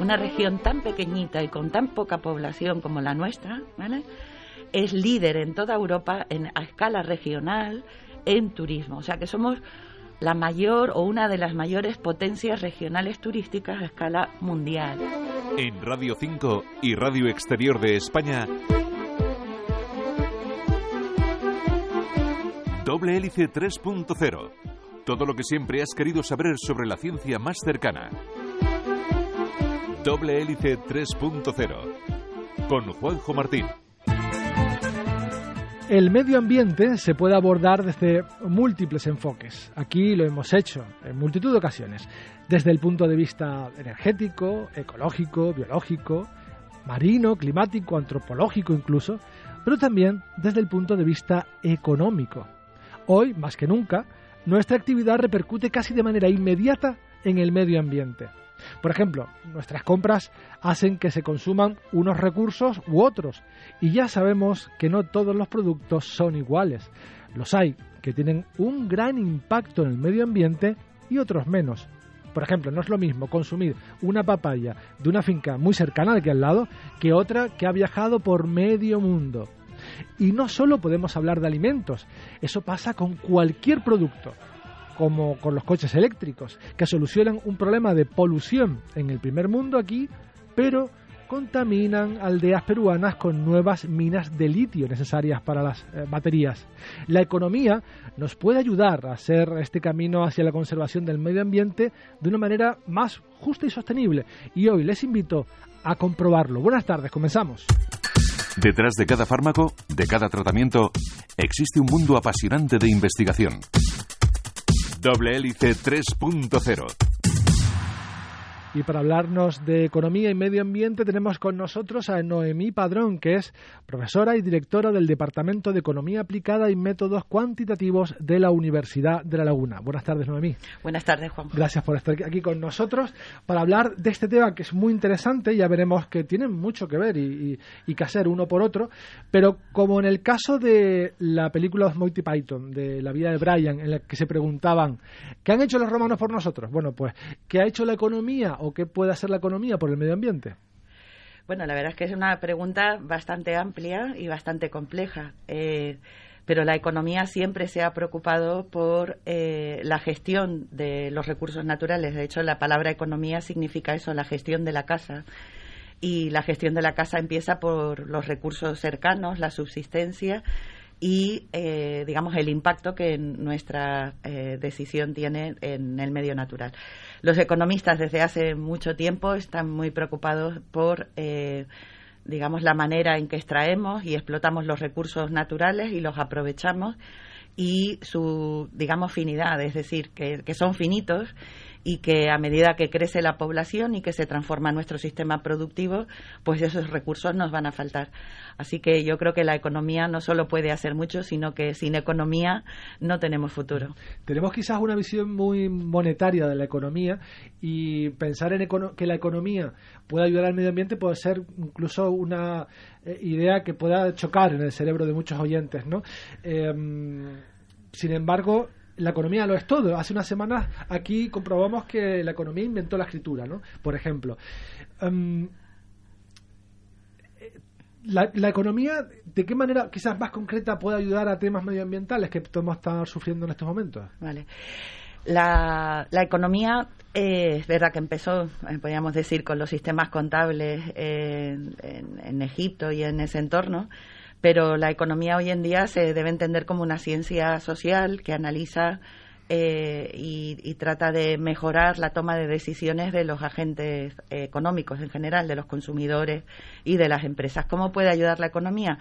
una región tan pequeñita y con tan poca población como la nuestra, es líder en toda Europa en, a escala regional en turismo. O sea que somos la mayor o una de las mayores potencias regionales turísticas a escala mundial. En Radio 5 y Radio Exterior de España, Doble Hélice 3.0. Todo lo que siempre has querido saber sobre la ciencia más cercana. Doble Hélice 3.0. Con Juanjo Martín. El medio ambiente se puede abordar desde múltiples enfoques. Aquí lo hemos hecho en multitud de ocasiones. Desde el punto de vista energético, ecológico, biológico, marino, climático, antropológico incluso, pero también desde el punto de vista económico. Hoy, más que nunca, nuestra actividad repercute casi de manera inmediata en el medio ambiente. Por ejemplo, nuestras compras hacen que se consuman unos recursos u otros y ya sabemos que no todos los productos son iguales. Los hay que tienen un gran impacto en el medio ambiente y otros menos. Por ejemplo, no es lo mismo consumir una papaya de una finca muy cercana de aquí al lado que otra que ha viajado por medio mundo. Y no solo podemos hablar de alimentos, eso pasa con cualquier producto como con los coches eléctricos, que solucionan un problema de polución en el primer mundo aquí, pero contaminan aldeas peruanas con nuevas minas de litio necesarias para las eh, baterías. La economía nos puede ayudar a hacer este camino hacia la conservación del medio ambiente de una manera más justa y sostenible. Y hoy les invito a comprobarlo. Buenas tardes, comenzamos. Detrás de cada fármaco, de cada tratamiento, existe un mundo apasionante de investigación. Doble Hélice 3.0 y para hablarnos de economía y medio ambiente tenemos con nosotros a Noemí Padrón, que es profesora y directora del Departamento de Economía Aplicada y Métodos Cuantitativos de la Universidad de La Laguna. Buenas tardes, Noemí. Buenas tardes, Juan. Gracias por estar aquí con nosotros para hablar de este tema que es muy interesante. Ya veremos que tienen mucho que ver y, y, que hacer uno por otro. Pero como en el caso de la película de Monty Python, de la vida de Brian, en la que se preguntaban, ¿qué han hecho los romanos por nosotros? Bueno, pues, ¿qué ha hecho la economía o qué puede hacer la economía por el medio ambiente? Bueno, la verdad es que es una pregunta bastante amplia y bastante compleja. Eh, pero la economía siempre se ha preocupado por eh, la gestión de los recursos naturales. De hecho, la palabra economía significa eso, la gestión de la casa. Y la gestión de la casa empieza por los recursos cercanos, la subsistencia y, eh, digamos, el impacto que nuestra decisión tiene en el medio natural. Los economistas desde hace mucho tiempo están muy preocupados por, eh, digamos, la manera en que extraemos y explotamos los recursos naturales y los aprovechamos y su, digamos, finidad, es decir, que son finitos y que a medida que crece la población y que se transforma nuestro sistema productivo, pues esos recursos nos van a faltar. Así que yo creo que la economía no solo puede hacer mucho, sino que sin economía no tenemos futuro. Tenemos quizás una visión muy monetaria de la economía y pensar en que la economía pueda ayudar al medio ambiente puede ser incluso una eh, idea que pueda chocar en el cerebro de muchos oyentes, ¿no? Em, sin embargo, la economía lo es todo. Hace unas semanas aquí comprobamos que la economía inventó la escritura, ¿no? Por ejemplo. Em, la, economía, ¿de qué manera quizás más concreta puede ayudar a temas medioambientales que estamos estar sufriendo en estos momentos? Vale. La, economía eh, es verdad que empezó, eh, podríamos decir, con los sistemas contables en Egipto y en ese entorno, pero la economía hoy en día se debe entender como una ciencia social que analiza eh, y, trata de mejorar la toma de decisiones de los agentes económicos en general, de los consumidores y de las empresas. ¿Cómo puede ayudar la economía?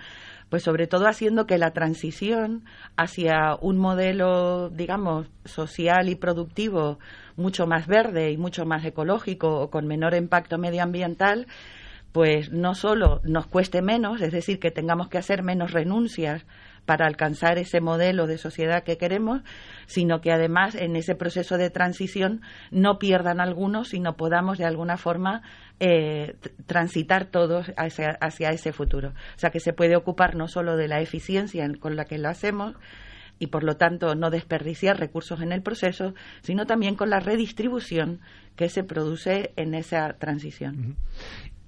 Pues sobre todo haciendo que la transición hacia un modelo, digamos, social y productivo mucho más verde y mucho más ecológico o con menor impacto medioambiental pues no solo nos cueste menos, es decir, que tengamos que hacer menos renuncias para alcanzar ese modelo de sociedad que queremos, sino que además en ese proceso de transición no pierdan algunos, sino podamos de alguna forma eh, transitar todos hacia, hacia ese futuro. O sea, que se puede ocupar no solo de la eficiencia con la que lo hacemos, y por lo tanto no desperdiciar recursos en el proceso, sino también con la redistribución que se produce en esa transición.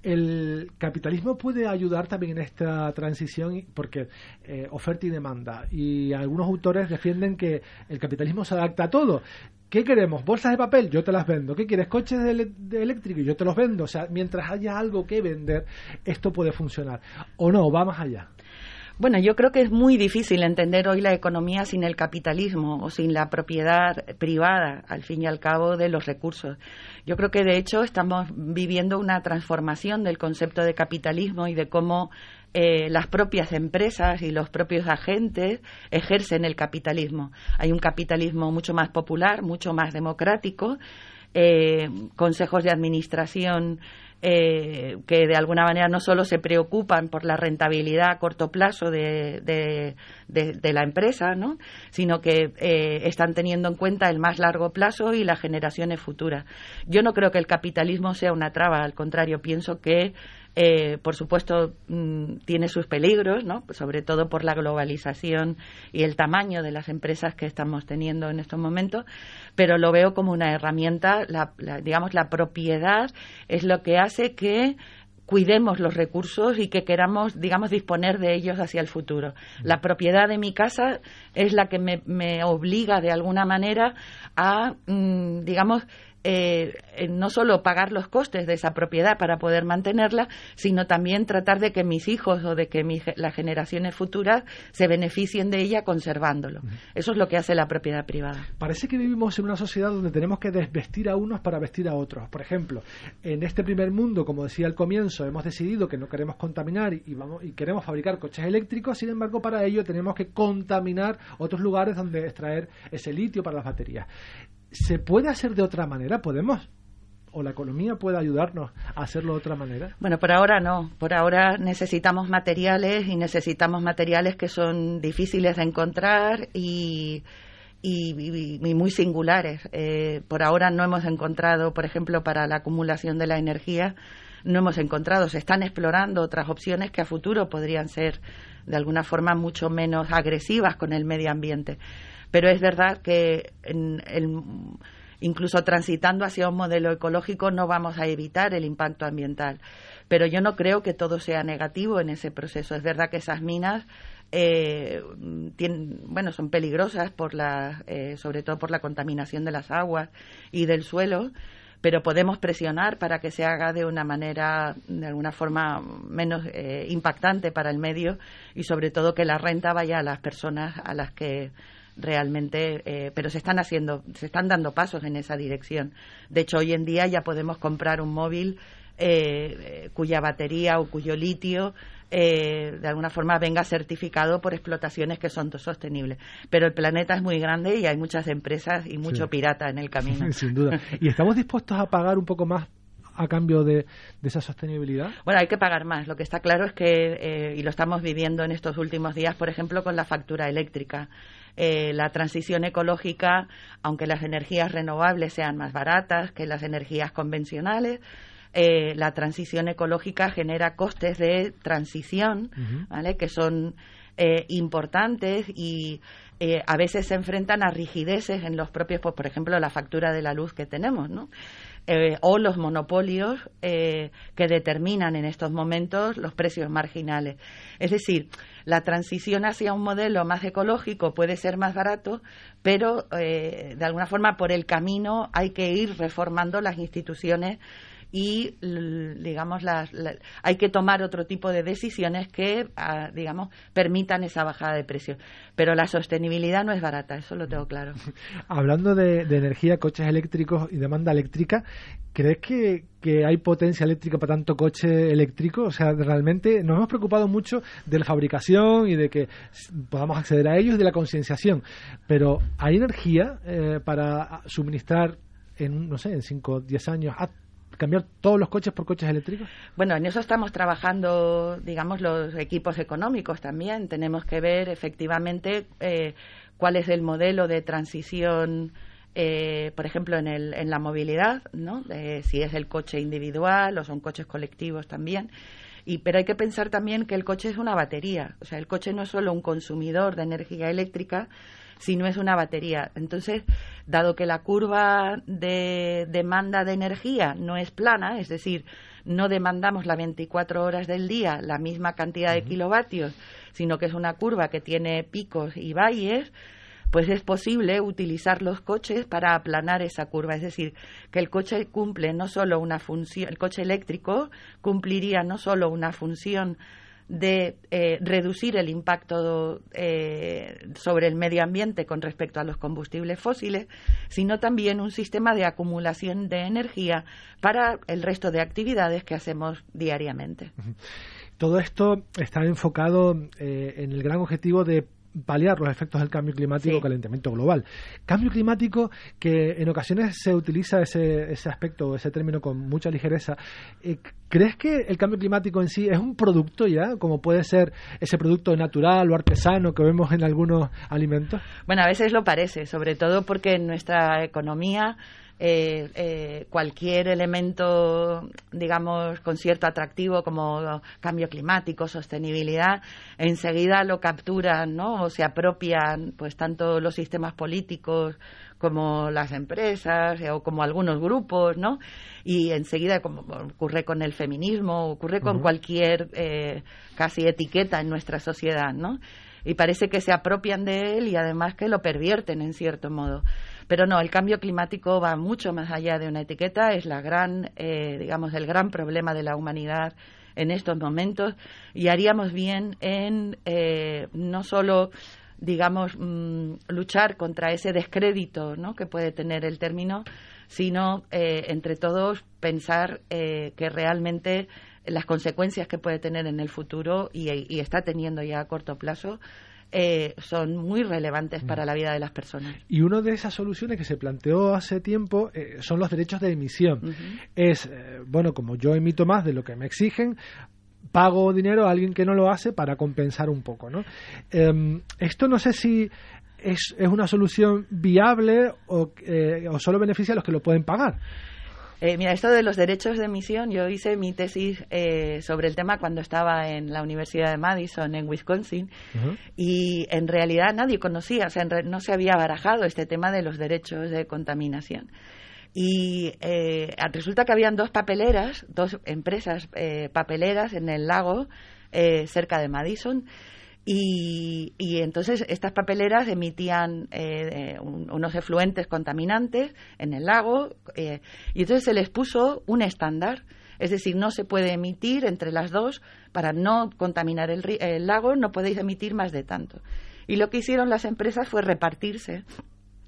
El capitalismo puede ayudar también en esta transición porque eh, oferta y demanda. Y algunos autores defienden que el capitalismo se adapta a todo. ¿Qué queremos? ¿Bolsas de papel? Yo te las vendo. ¿Qué quieres? ¿Coches de, de eléctricos? Yo te los vendo. O sea, mientras haya algo que vender, esto puede funcionar. ¿O no? Va más allá. Bueno, yo creo que es muy difícil entender hoy la economía sin el capitalismo o sin la propiedad privada, al fin y al cabo, de los recursos. Yo creo que, de hecho, estamos viviendo una transformación del concepto de capitalismo y de cómo eh, las propias empresas y los propios agentes ejercen el capitalismo. Hay un capitalismo mucho más popular, mucho más democrático, eh, consejos de administración eh, que de alguna manera no solo se preocupan por la rentabilidad a corto plazo de, de, la empresa, ¿no? sino que eh, están teniendo en cuenta el más largo plazo y las generaciones futuras. Yo no creo que el capitalismo sea una traba, al contrario, pienso que eh, por supuesto, mm, tiene sus peligros, ¿no? sobre todo por la globalización y el tamaño de las empresas que estamos teniendo en estos momentos, pero lo veo como una herramienta, digamos, la propiedad es lo que hace que cuidemos los recursos y que queramos, digamos, disponer de ellos hacia el futuro. La propiedad de mi casa es la que me, me obliga de alguna manera a, mm, digamos, eh, eh, no solo pagar los costes de esa propiedad para poder mantenerla, sino también tratar de que mis hijos o de que las generaciones futuras se beneficien de ella conservándolo. Eso es lo que hace la propiedad privada. Parece que vivimos en una sociedad donde tenemos que desvestir a unos para vestir a otros. Por ejemplo, en este primer mundo, como decía al comienzo, hemos decidido que no queremos contaminar y, vamos, y queremos fabricar coches eléctricos, sin embargo, para ello tenemos que contaminar otros lugares donde extraer ese litio para las baterías. ¿Se puede hacer de otra manera? ¿Podemos? ¿O la economía puede ayudarnos a hacerlo de otra manera? Bueno, por ahora no. Por ahora necesitamos materiales y necesitamos materiales que son difíciles de encontrar y, y, muy singulares. Eh, por ahora no hemos encontrado, por ejemplo, para la acumulación de la energía, no hemos encontrado. Se están explorando otras opciones que a futuro podrían ser de alguna forma mucho menos agresivas con el medio ambiente pero es verdad que incluso transitando hacia un modelo ecológico no vamos a evitar el impacto ambiental. Pero yo no creo que todo sea negativo en ese proceso. Es verdad que esas minas eh, bueno, son peligrosas por la, eh, sobre todo por la contaminación de las aguas y del suelo, pero podemos presionar para que se haga de una manera, de alguna forma menos eh, impactante para el medio y sobre todo que la renta vaya a las personas a las que realmente, eh, pero se están haciendo, se están dando pasos en esa dirección. De hecho, hoy en día ya podemos comprar un móvil eh, cuya batería o cuyo litio eh, de alguna forma venga certificado por explotaciones que son sostenibles. Pero el planeta es muy grande y hay muchas empresas y mucho pirata en el camino. Sin duda. ¿Y estamos dispuestos a pagar un poco más a cambio de, esa sostenibilidad? Bueno, hay que pagar más. Lo que está claro es que, y lo estamos viviendo en estos últimos días, por ejemplo, con la factura eléctrica. Eh, la transición ecológica, aunque las energías renovables sean más baratas que las energías convencionales, eh, la transición ecológica genera costes de transición, ¿vale? Que son eh, importantes y a veces se enfrentan a rigideces en los propios, pues, por ejemplo, la factura de la luz que tenemos, ¿no? Eh, o los monopolios eh, que determinan en estos momentos los precios marginales. Es decir, la transición hacia un modelo más ecológico puede ser más barato, pero eh, de alguna forma por el camino hay que ir reformando las instituciones y digamos las, hay que tomar otro tipo de decisiones que ah, digamos permitan esa bajada de precios. Pero la sostenibilidad no es barata eso lo tengo claro. Hablando de, energía coches eléctricos y demanda eléctrica crees que, que hay potencia eléctrica para tanto coche eléctrico o sea realmente nos hemos preocupado mucho de la fabricación y de que podamos acceder a ellos y de la concienciación. Pero hay energía eh, para suministrar en no sé en 5 o 10 años a cambiar todos los coches por coches eléctricos? Bueno, en eso estamos trabajando, digamos, los equipos económicos también. Tenemos que ver efectivamente eh, cuál es el modelo de transición. Eh, por ejemplo, en, el, en la movilidad, ¿no? si es el coche individual o son coches colectivos también. Y, pero hay que pensar también que el coche es una batería. O sea, el coche no es solo un consumidor de energía eléctrica, si no es una batería. Entonces, dado que la curva de demanda de energía no es plana, es decir, no demandamos las 24 horas del día la misma cantidad de kilovatios, sino que es una curva que tiene picos y valles, pues es posible utilizar los coches para aplanar esa curva. Es decir, que el coche cumple no solo una función, el coche eléctrico cumpliría no solo una función de eh, reducir el impacto eh, sobre el medio ambiente con respecto a los combustibles fósiles, sino también un sistema de acumulación de energía para el resto de actividades que hacemos diariamente. Todo esto está enfocado eh, en el gran objetivo de paliar los efectos del cambio climático, calentamiento global. Cambio climático que en ocasiones se utiliza ese, ese aspecto, ese término con mucha ligereza. Eh, ¿Crees que el cambio climático en sí es un producto ya, como puede ser ese producto natural o artesano que vemos en algunos alimentos? Bueno, a veces lo parece, sobre todo porque en nuestra economía eh, eh, cualquier elemento, digamos, con cierto atractivo como cambio climático, sostenibilidad, enseguida lo capturan, ¿no? O se apropian, pues, tanto los sistemas políticos como las empresas o como algunos grupos, ¿no? Y enseguida, como ocurre con el feminismo, ocurre con cualquier eh, casi etiqueta en nuestra sociedad, ¿no? Y parece que se apropian de él y además que lo pervierten en cierto modo. Pero no, el cambio climático va mucho más allá de una etiqueta, es la gran, eh, digamos, el gran problema de la humanidad en estos momentos y haríamos bien en eh, no solo digamos mm, luchar contra ese descrédito ¿no? que puede tener el término sino eh, entre todos pensar que realmente las consecuencias que puede tener en el futuro y está teniendo ya a corto plazo eh, son muy relevantes para mm. la vida de las personas. Y una de esas soluciones que se planteó hace tiempo eh, son los derechos de emisión. Es, eh, bueno, como yo emito más de lo que me exigen, pago dinero a alguien que no lo hace para compensar un poco, ¿no? Em, esto no sé si es, es una solución viable o, o solo beneficia a los que lo pueden pagar. Eh, mira, esto de los derechos de emisión, yo hice mi tesis eh, sobre el tema cuando estaba en la Universidad de Madison, en Wisconsin, y en realidad nadie conocía, o sea, no se había barajado este tema de los derechos de contaminación. Y eh, resulta que habían dos papeleras, dos empresas papeleras en el lago cerca de Madison, y, entonces estas papeleras emitían eh, unos efluentes contaminantes en el lago eh, y entonces se les puso un estándar. Es decir, no se puede emitir entre las dos para no contaminar el, el lago, no podéis emitir más de tanto. Y lo que hicieron las empresas fue repartirse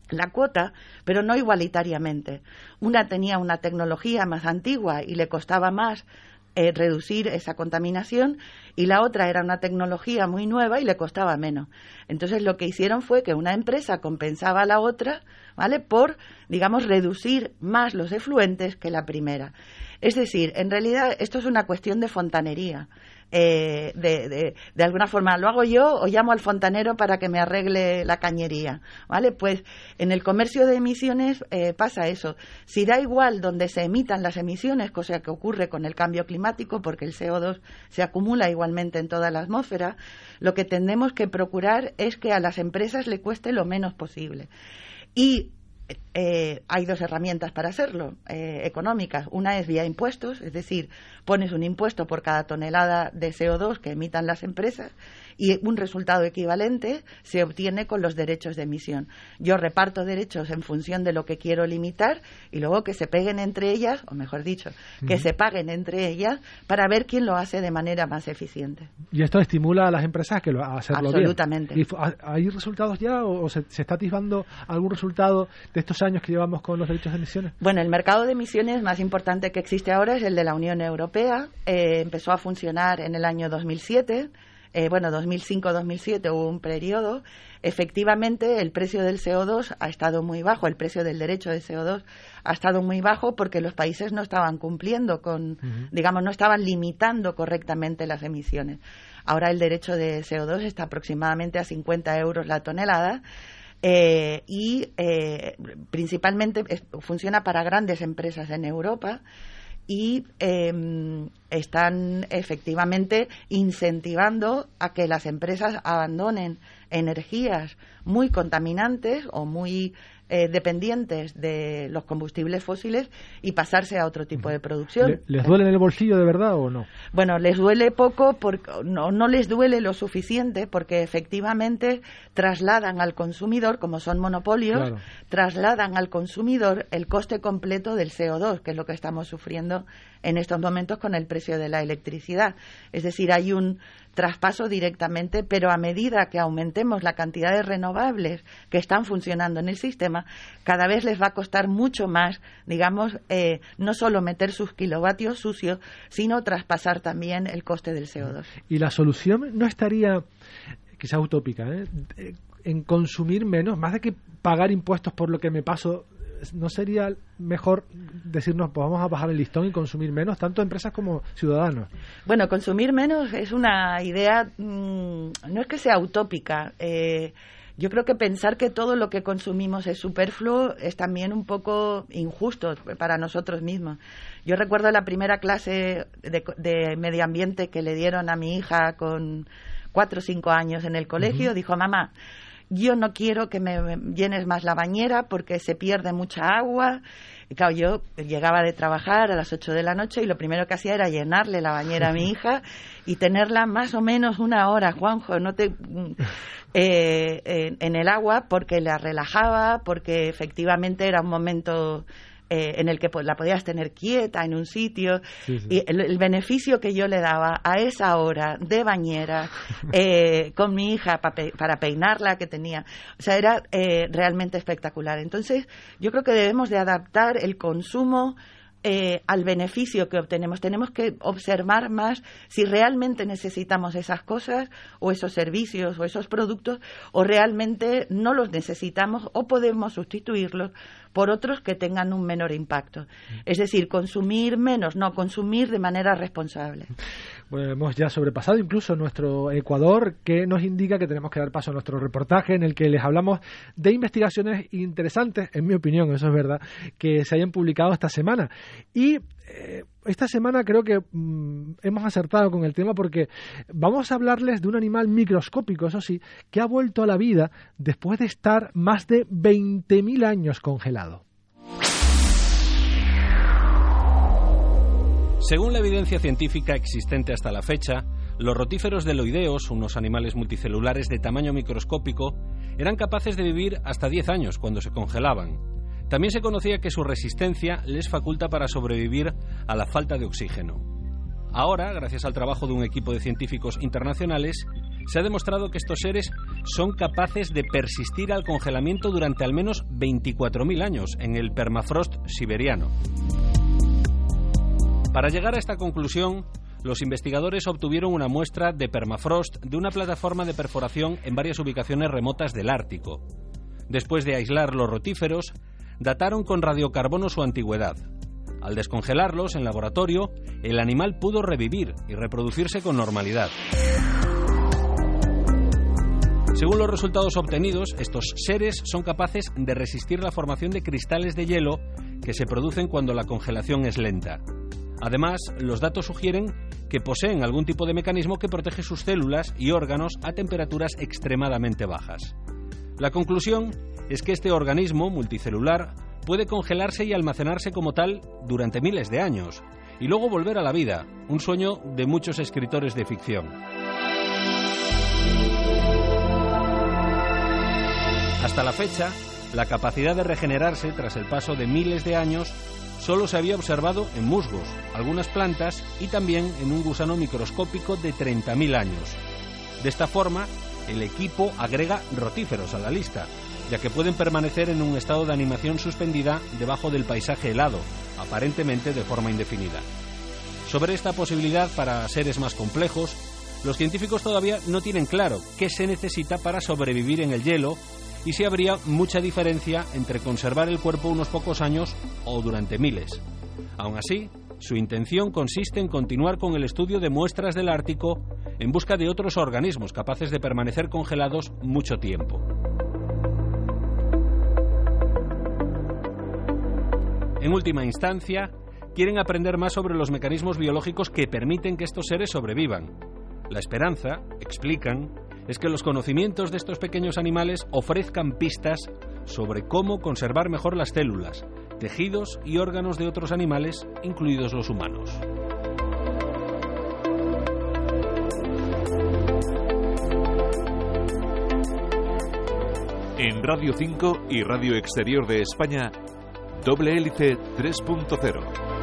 la cuota, pero no igualitariamente. Una tenía una tecnología más antigua y le costaba más eh, reducir esa contaminación y la otra era una tecnología muy nueva y le costaba menos. Entonces lo que hicieron fue que una empresa compensaba a la otra, ¿vale? Por, digamos, reducir más los efluentes que la primera. Es decir, en realidad esto es una cuestión de fontanería. Eh, de, de, alguna forma lo hago yo o llamo al fontanero para que me arregle la cañería, ¿vale? Pues en el comercio de emisiones eh, pasa eso. Si da igual donde se emitan las emisiones, cosa que ocurre con el cambio climático, porque el CO2 se acumula igualmente en toda la atmósfera, lo que tenemos que procurar es que a las empresas le cueste lo menos posible. Y eh, hay dos herramientas para hacerlo, eh, económicas. Una es vía impuestos, es decir, pones un impuesto por cada tonelada de CO2 que emitan las empresas y un resultado equivalente se obtiene con los derechos de emisión. Yo reparto derechos en función de lo que quiero limitar y luego que se peguen entre ellas, o mejor dicho, que se paguen entre ellas para ver quién lo hace de manera más eficiente. Y esto estimula a las empresas que lo, a hacerlo Absolutamente. bien. ¿Hay resultados ya o, se, está atisbando algún resultado de estos años que llevamos con los derechos de emisiones? Bueno, el mercado de emisiones más importante que existe ahora es el de la Unión Europea. Eh, empezó a funcionar en el año 2007 eh, bueno, 2005-2007 hubo un periodo, efectivamente el precio del CO2 ha estado muy bajo, el precio del derecho de CO2 ha estado muy bajo porque los países no estaban cumpliendo con, digamos, no estaban limitando correctamente las emisiones. Ahora el derecho de CO2 está aproximadamente a 50 euros la tonelada. Eh, y eh, principalmente funciona para grandes empresas en Europa y em, están efectivamente incentivando a que las empresas abandonen energías muy contaminantes o muy eh, dependientes de los combustibles fósiles y pasarse a otro tipo de producción. ¿Les duele en el bolsillo de verdad o no? Bueno, les duele poco, porque, no, no les duele lo suficiente porque efectivamente trasladan al consumidor, como son monopolios, trasladan al consumidor el coste completo del CO2, que es lo que estamos sufriendo en estos momentos con el precio de la electricidad. Es decir, hay un traspaso directamente, pero a medida que aumentemos la cantidad de renovables que están funcionando en el sistema, cada vez les va a costar mucho más, digamos, eh, no solo meter sus kilovatios sucios, sino traspasar también el coste del CO2. ¿Y la solución no estaría, quizás utópica, ¿eh? en consumir menos, más de que pagar impuestos por lo que me paso ¿no sería mejor decirnos, pues vamos a bajar el listón y consumir menos, tanto empresas como ciudadanos? Bueno, consumir menos es una idea, mm, no es que sea utópica. Eh, yo creo que pensar que todo lo que consumimos es superfluo es también un poco injusto para nosotros mismos. Yo recuerdo la primera clase de, de medio ambiente que le dieron a mi hija con cuatro o cinco años en el colegio. Dijo, mamá, yo no quiero que me llenes más la bañera porque se pierde mucha agua. Y claro, yo llegaba de trabajar a las 8 de la noche y lo primero que hacía era llenarle la bañera a mi hija y tenerla más o menos una hora, Juanjo, no te, eh, en el agua porque la relajaba, porque efectivamente era un momento eh, en el que la podías tener quieta en un sitio. Y el, beneficio que yo le daba a esa hora de bañera eh, con mi hija para peinarla que tenía, o sea, era eh, realmente espectacular. Entonces, yo creo que debemos de adaptar el consumo eh, al beneficio que obtenemos. Tenemos que observar más si realmente necesitamos esas cosas o esos servicios o esos productos o realmente no los necesitamos o podemos sustituirlos por otros que tengan un menor impacto. Mm. Es decir, consumir menos, no consumir de manera responsable. Bueno, hemos ya sobrepasado incluso nuestro Ecuador, que nos indica que tenemos que dar paso a nuestro reportaje en el que les hablamos de investigaciones interesantes, en mi opinión, eso es verdad, que se hayan publicado esta semana. Y eh, esta semana creo que mm, hemos acertado con el tema porque vamos a hablarles de un animal microscópico, eso sí, que ha vuelto a la vida después de estar más de 20.000 años congelado. Según la evidencia científica existente hasta la fecha, los rotíferos deloideos, unos animales multicelulares de tamaño microscópico, eran capaces de vivir hasta 10 años cuando se congelaban. También se conocía que su resistencia les faculta para sobrevivir a la falta de oxígeno. Ahora, gracias al trabajo de un equipo de científicos internacionales, se ha demostrado que estos seres son capaces de persistir al congelamiento durante al menos 24.000 años en el permafrost siberiano. Para llegar a esta conclusión, los investigadores obtuvieron una muestra de permafrost de una plataforma de perforación en varias ubicaciones remotas del Ártico. Después de aislar los rotíferos, dataron con radiocarbono su antigüedad. Al descongelarlos en laboratorio, el animal pudo revivir y reproducirse con normalidad. Según los resultados obtenidos, estos seres son capaces de resistir la formación de cristales de hielo que se producen cuando la congelación es lenta. Además, los datos sugieren que poseen algún tipo de mecanismo que protege sus células y órganos a temperaturas extremadamente bajas. La conclusión es que este organismo multicelular puede congelarse y almacenarse como tal durante miles de años y luego volver a la vida, un sueño de muchos escritores de ficción. Hasta la fecha, la capacidad de regenerarse tras el paso de miles de años solo se había observado en musgos, algunas plantas y también en un gusano microscópico de 30.000 años. De esta forma, el equipo agrega rotíferos a la lista, ya que pueden permanecer en un estado de animación suspendida debajo del paisaje helado, aparentemente de forma indefinida. Sobre esta posibilidad para seres más complejos, los científicos todavía no tienen claro qué se necesita para sobrevivir en el hielo y si habría mucha diferencia entre conservar el cuerpo unos pocos años o durante miles. Aún así, su intención consiste en continuar con el estudio de muestras del Ártico en busca de otros organismos capaces de permanecer congelados mucho tiempo. En última instancia, quieren aprender más sobre los mecanismos biológicos que permiten que estos seres sobrevivan. La esperanza, explican, es que los conocimientos de estos pequeños animales ofrezcan pistas sobre cómo conservar mejor las células, tejidos y órganos de otros animales, incluidos los humanos. En Radio 5 y Radio Exterior de España, Doble Hélice 3.0.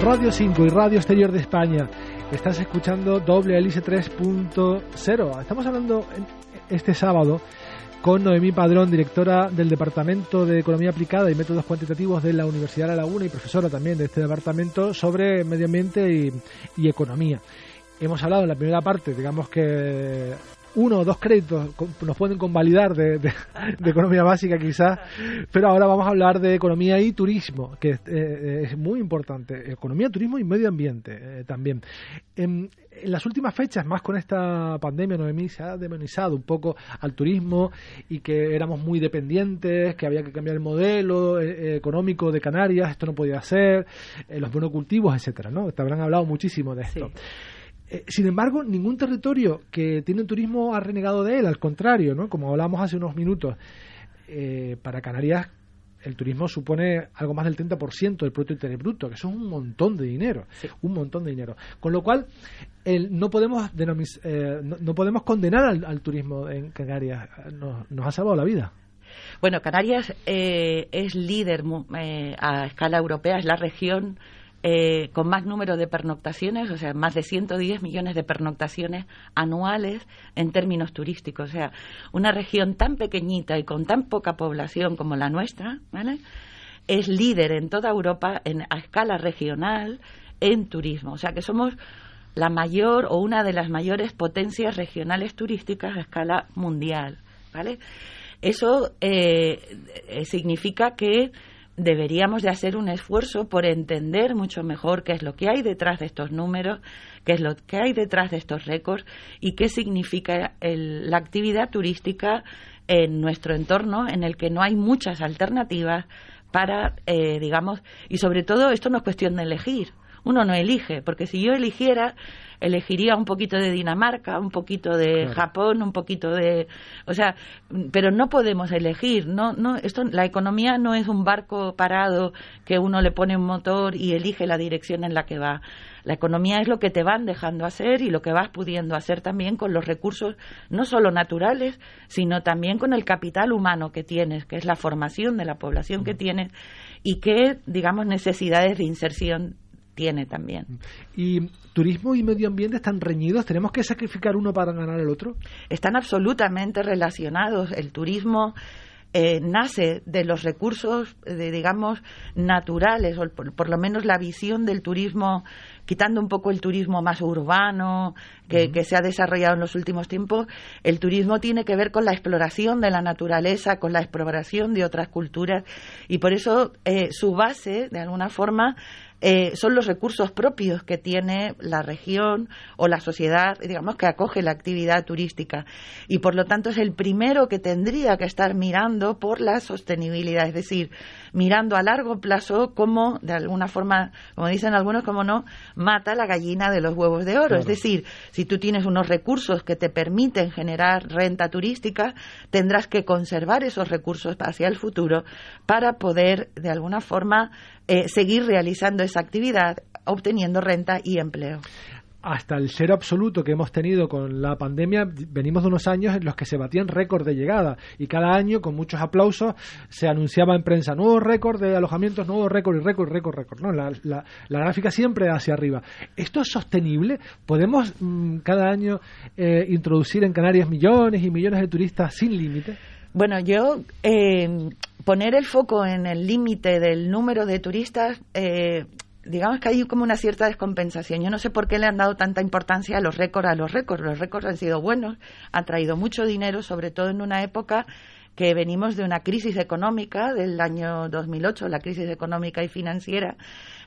Radio 5 y Radio Exterior de España. Estás escuchando Doble Hélice 3.0. Estamos hablando este sábado con Noemí Padrón, directora del Departamento de Economía Aplicada y Métodos Cuantitativos de la Universidad de La Laguna y profesora también de este departamento sobre medio ambiente y, y economía. Hemos hablado en la primera parte, digamos que uno o dos créditos nos pueden convalidar de, de, economía básica quizás, pero ahora vamos a hablar de economía y turismo, que eh, es muy importante. Economía, turismo y medio ambiente eh, también. En, las últimas fechas, más con esta pandemia, Noemí, se ha demonizado un poco al turismo y que éramos muy dependientes, que había que cambiar el modelo eh, económico de Canarias, esto no podía ser, los monocultivos, etcétera, ¿no? Te habrán hablado muchísimo de esto. Sí. Eh, sin embargo, ningún territorio que tiene turismo ha renegado de él, al contrario, ¿no? Como hablamos hace unos minutos, eh, para Canarias el turismo supone algo más del 30% del Producto Interno Bruto, que eso es un montón de dinero, sí. un montón de dinero. Con lo cual, el, no, podemos eh, no, no, podemos condenar al, al, turismo en Canarias, nos, nos ha salvado la vida. Bueno, Canarias eh, es líder eh, a escala europea, es la región eh, con más número de pernoctaciones, o sea, más de 110 millones de pernoctaciones anuales en términos turísticos. O sea, una región tan pequeñita y con tan poca población como la nuestra, ¿vale? Es líder en toda Europa en, a escala regional en turismo. O sea, que somos la mayor o una de las mayores potencias regionales turísticas a escala mundial, ¿vale? Eso eh, significa que deberíamos de hacer un esfuerzo por entender mucho mejor qué es lo que hay detrás de estos números, qué es lo que hay detrás de estos récords y qué significa el, la actividad turística en nuestro entorno en el que no hay muchas alternativas para, eh, digamos, y sobre todo esto no es cuestión de elegir. Uno no elige, porque si yo eligiera, elegiría un poquito de Dinamarca, un poquito de claro. Japón, un poquito de, o sea, pero no podemos elegir, no, no, esto, la economía no es un barco parado que uno le pone un motor y elige la dirección en la que va. La economía es lo que te van dejando hacer y lo que vas pudiendo hacer también con los recursos no solo naturales, sino también con el capital humano que tienes, que es la formación de la población que tienes y qué, digamos, necesidades de inserción tiene también. ¿Y turismo y medio ambiente están reñidos? ¿Tenemos que sacrificar uno para ganar el otro? Están absolutamente relacionados. El turismo eh, nace de los recursos, de, digamos, naturales, o por, por, lo menos la visión del turismo, quitando un poco el turismo más urbano que, uh -huh. que, se ha desarrollado en los últimos tiempos, el turismo tiene que ver con la exploración de la naturaleza, con la exploración de otras culturas, y por eso eh, su base, de alguna forma, eh, son los recursos propios que tiene la región o la sociedad, digamos, que acoge la actividad turística. Y por lo tanto es el primero que tendría que estar mirando por la sostenibilidad, es decir, mirando a largo plazo cómo, de alguna forma, como dicen algunos, como no, mata la gallina de los huevos de oro. Claro. Es decir, si tú tienes unos recursos que te permiten generar renta turística, tendrás que conservar esos recursos hacia el futuro para poder, de alguna forma, eh, seguir realizando esa actividad, obteniendo renta y empleo hasta el cero absoluto que hemos tenido con la pandemia, venimos de unos años en los que se batían récord de llegada y cada año, con muchos aplausos, se anunciaba en prensa nuevos récord de alojamientos, nuevos récord y récord, récord, récord. ¿no? La, la, gráfica siempre hacia arriba. ¿Esto es sostenible? ¿Podemos mmm, cada año eh, introducir en Canarias millones y millones de turistas sin límite? Bueno, yo eh, poner el foco en el límite del número de turistas eh, digamos que hay como una cierta descompensación. Yo no sé por qué le han dado tanta importancia a los récords, a los récords. Los récords han sido buenos, han traído mucho dinero, sobre todo en una época que venimos de una crisis económica del año 2008, la crisis económica y financiera,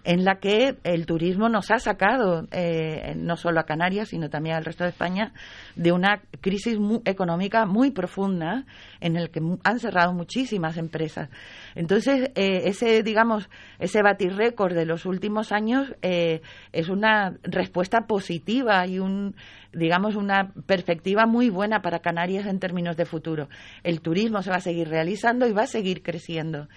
en la que el turismo nos ha sacado, eh, no solo a Canarias, sino también al resto de España, de una crisis económica muy profunda en el que han cerrado muchísimas empresas. Entonces, eh, ese, digamos, ese batir récord de los últimos años eh, es una respuesta positiva y un, digamos, una perspectiva muy buena para Canarias en términos de futuro. El turismo se va a seguir realizando y va a seguir creciendo.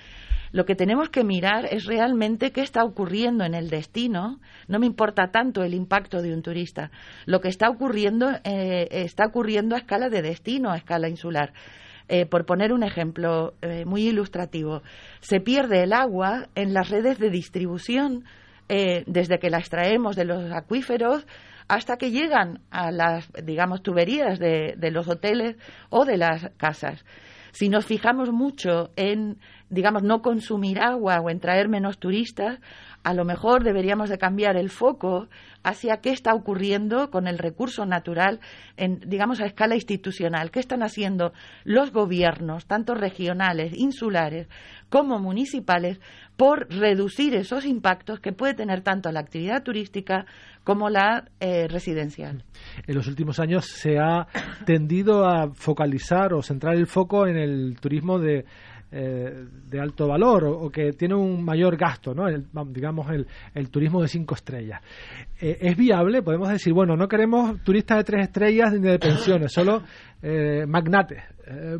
Lo que tenemos que mirar es realmente qué está ocurriendo en el destino. No me importa tanto el impacto de un turista. Lo que está ocurriendo eh, está ocurriendo a escala de destino, a escala insular. Eh, por poner un ejemplo eh, muy ilustrativo, se pierde el agua en las redes de distribución desde que la extraemos de los acuíferos hasta que llegan a las, digamos, tuberías de los hoteles o de las casas. Si nos fijamos mucho en, digamos, no consumir agua o en traer menos turistas, a lo mejor deberíamos de cambiar el foco hacia qué está ocurriendo con el recurso natural, en, digamos, a escala institucional. ¿Qué están haciendo los gobiernos, tanto regionales, insulares, como municipales, por reducir esos impactos que puede tener tanto la actividad turística como la eh, residencial? En los últimos años se ha tendido a focalizar o centrar el foco en el turismo de eh, de alto valor o, que tiene un mayor gasto, ¿no? digamos el, el, turismo de cinco estrellas. Eh, ¿Es viable? Podemos decir, bueno, no queremos turistas de tres estrellas ni de pensiones, solo eh, magnates.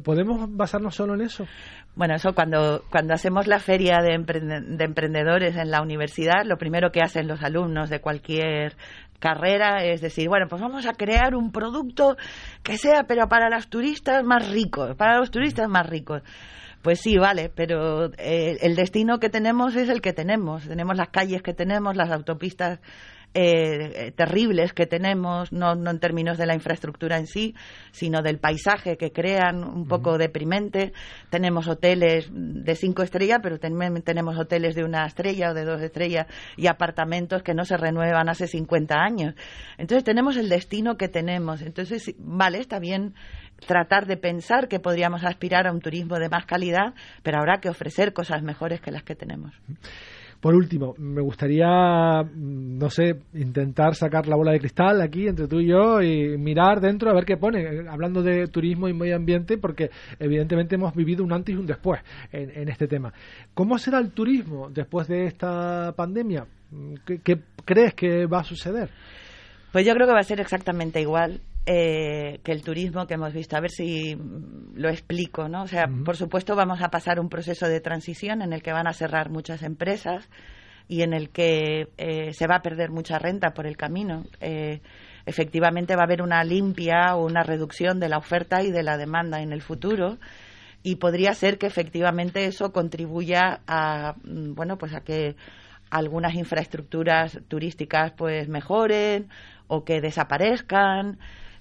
¿Podemos basarnos solo en eso? Bueno, eso cuando, cuando hacemos la feria de emprendedores en la universidad, lo primero que hacen los alumnos de cualquier carrera es decir, bueno, pues vamos a crear un producto que sea, pero para los turistas más ricos, para los turistas más ricos. Pues sí, vale, pero eh, el destino que tenemos es el que tenemos. Tenemos las calles que tenemos, las autopistas eh, terribles que tenemos, no, no, en términos de la infraestructura en sí, sino del paisaje que crean, un poco deprimente. Tenemos hoteles de cinco estrellas, pero también tenemos hoteles de una estrella o de dos estrellas y apartamentos que no se renuevan hace 50 años. Entonces tenemos el destino que tenemos. Entonces, vale, está bien tratar de pensar que podríamos aspirar a un turismo de más calidad, pero habrá que ofrecer cosas mejores que las que tenemos. Por último, me gustaría, mm, no sé, intentar sacar la bola de cristal aquí entre tú y yo y mirar dentro a ver qué pone, eh, hablando de turismo y medio ambiente, porque evidentemente hemos vivido un antes y un después en, este tema. ¿Cómo será el turismo después de esta pandemia? qué crees que va a suceder? Pues yo creo que va a ser exactamente igual. Eh, que el turismo que hemos visto. A ver si lo explico, ¿no? O sea, por supuesto vamos a pasar un proceso de transición en el que van a cerrar muchas empresas y en el que eh, se va a perder mucha renta por el camino. Eh, efectivamente va a haber una limpia o una reducción de la oferta y de la demanda en el futuro y podría ser que efectivamente eso contribuya a mm, bueno pues a que algunas infraestructuras turísticas pues mejoren o que desaparezcan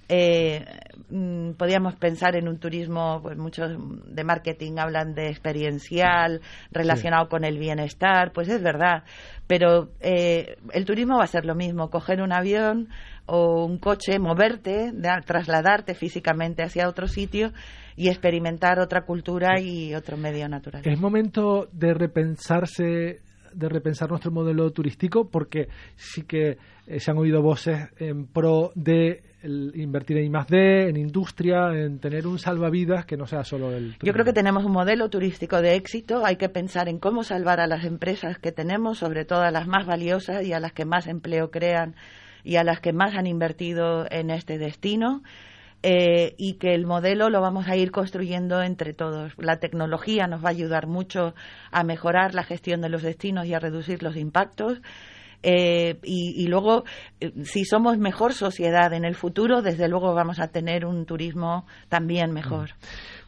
eh, mm, podríamos pensar en un turismo, pues muchos de marketing hablan de experiencial, relacionado con el bienestar, pues es verdad, pero eh, el turismo va a ser lo mismo, coger un avión o un coche, moverte, trasladarte físicamente hacia otro sitio y experimentar otra cultura y otro medio natural. Es momento de repensarse de repensar nuestro modelo turístico porque sí que eh, se han oído voces en pro de invertir en I+D, en industria, en tener un salvavidas que no sea solo el Yo creo que tenemos un modelo turístico de éxito, hay que pensar en cómo salvar a las empresas que tenemos, sobre todo a las más valiosas y a las que más empleo crean y a las que más han invertido en este destino. Eh, y que el modelo lo vamos a ir construyendo entre todos. La tecnología nos va a ayudar mucho a mejorar la gestión de los destinos y a reducir los impactos. Eh, y, luego, eh, si somos mejor sociedad en el futuro, desde luego vamos a tener un turismo también mejor.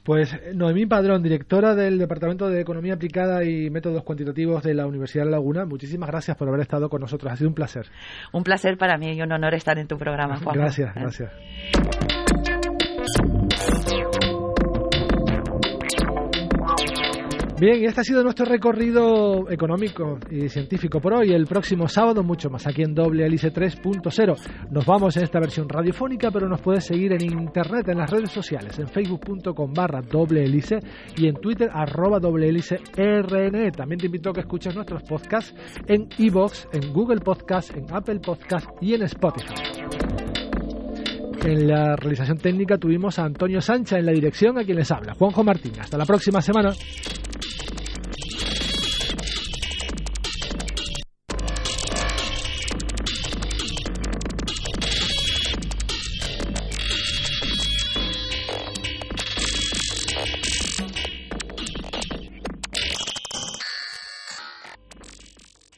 Pues Noemí Padrón, directora del Departamento de Economía Aplicada y Métodos Cuantitativos de la Universidad de Laguna, muchísimas gracias por haber estado con nosotros. Ha sido un placer. Un placer para mí y un honor estar en tu programa, Juan. Gracias, gracias. Bien, y este ha sido nuestro recorrido económico y científico por hoy. El próximo sábado mucho más aquí en Doble Hélice 3.0. Nos vamos en esta versión radiofónica, pero nos puedes seguir en internet, en las redes sociales, en facebook.com barra doble hélice y en twitter arroba doble rn. También te invito a que escuches nuestros podcasts en iVoox, en Google Podcast, en Apple Podcast y en Spotify. En la realización técnica tuvimos a Antonio Sancha en la dirección a quien les habla, Juanjo Martín. Hasta la próxima semana.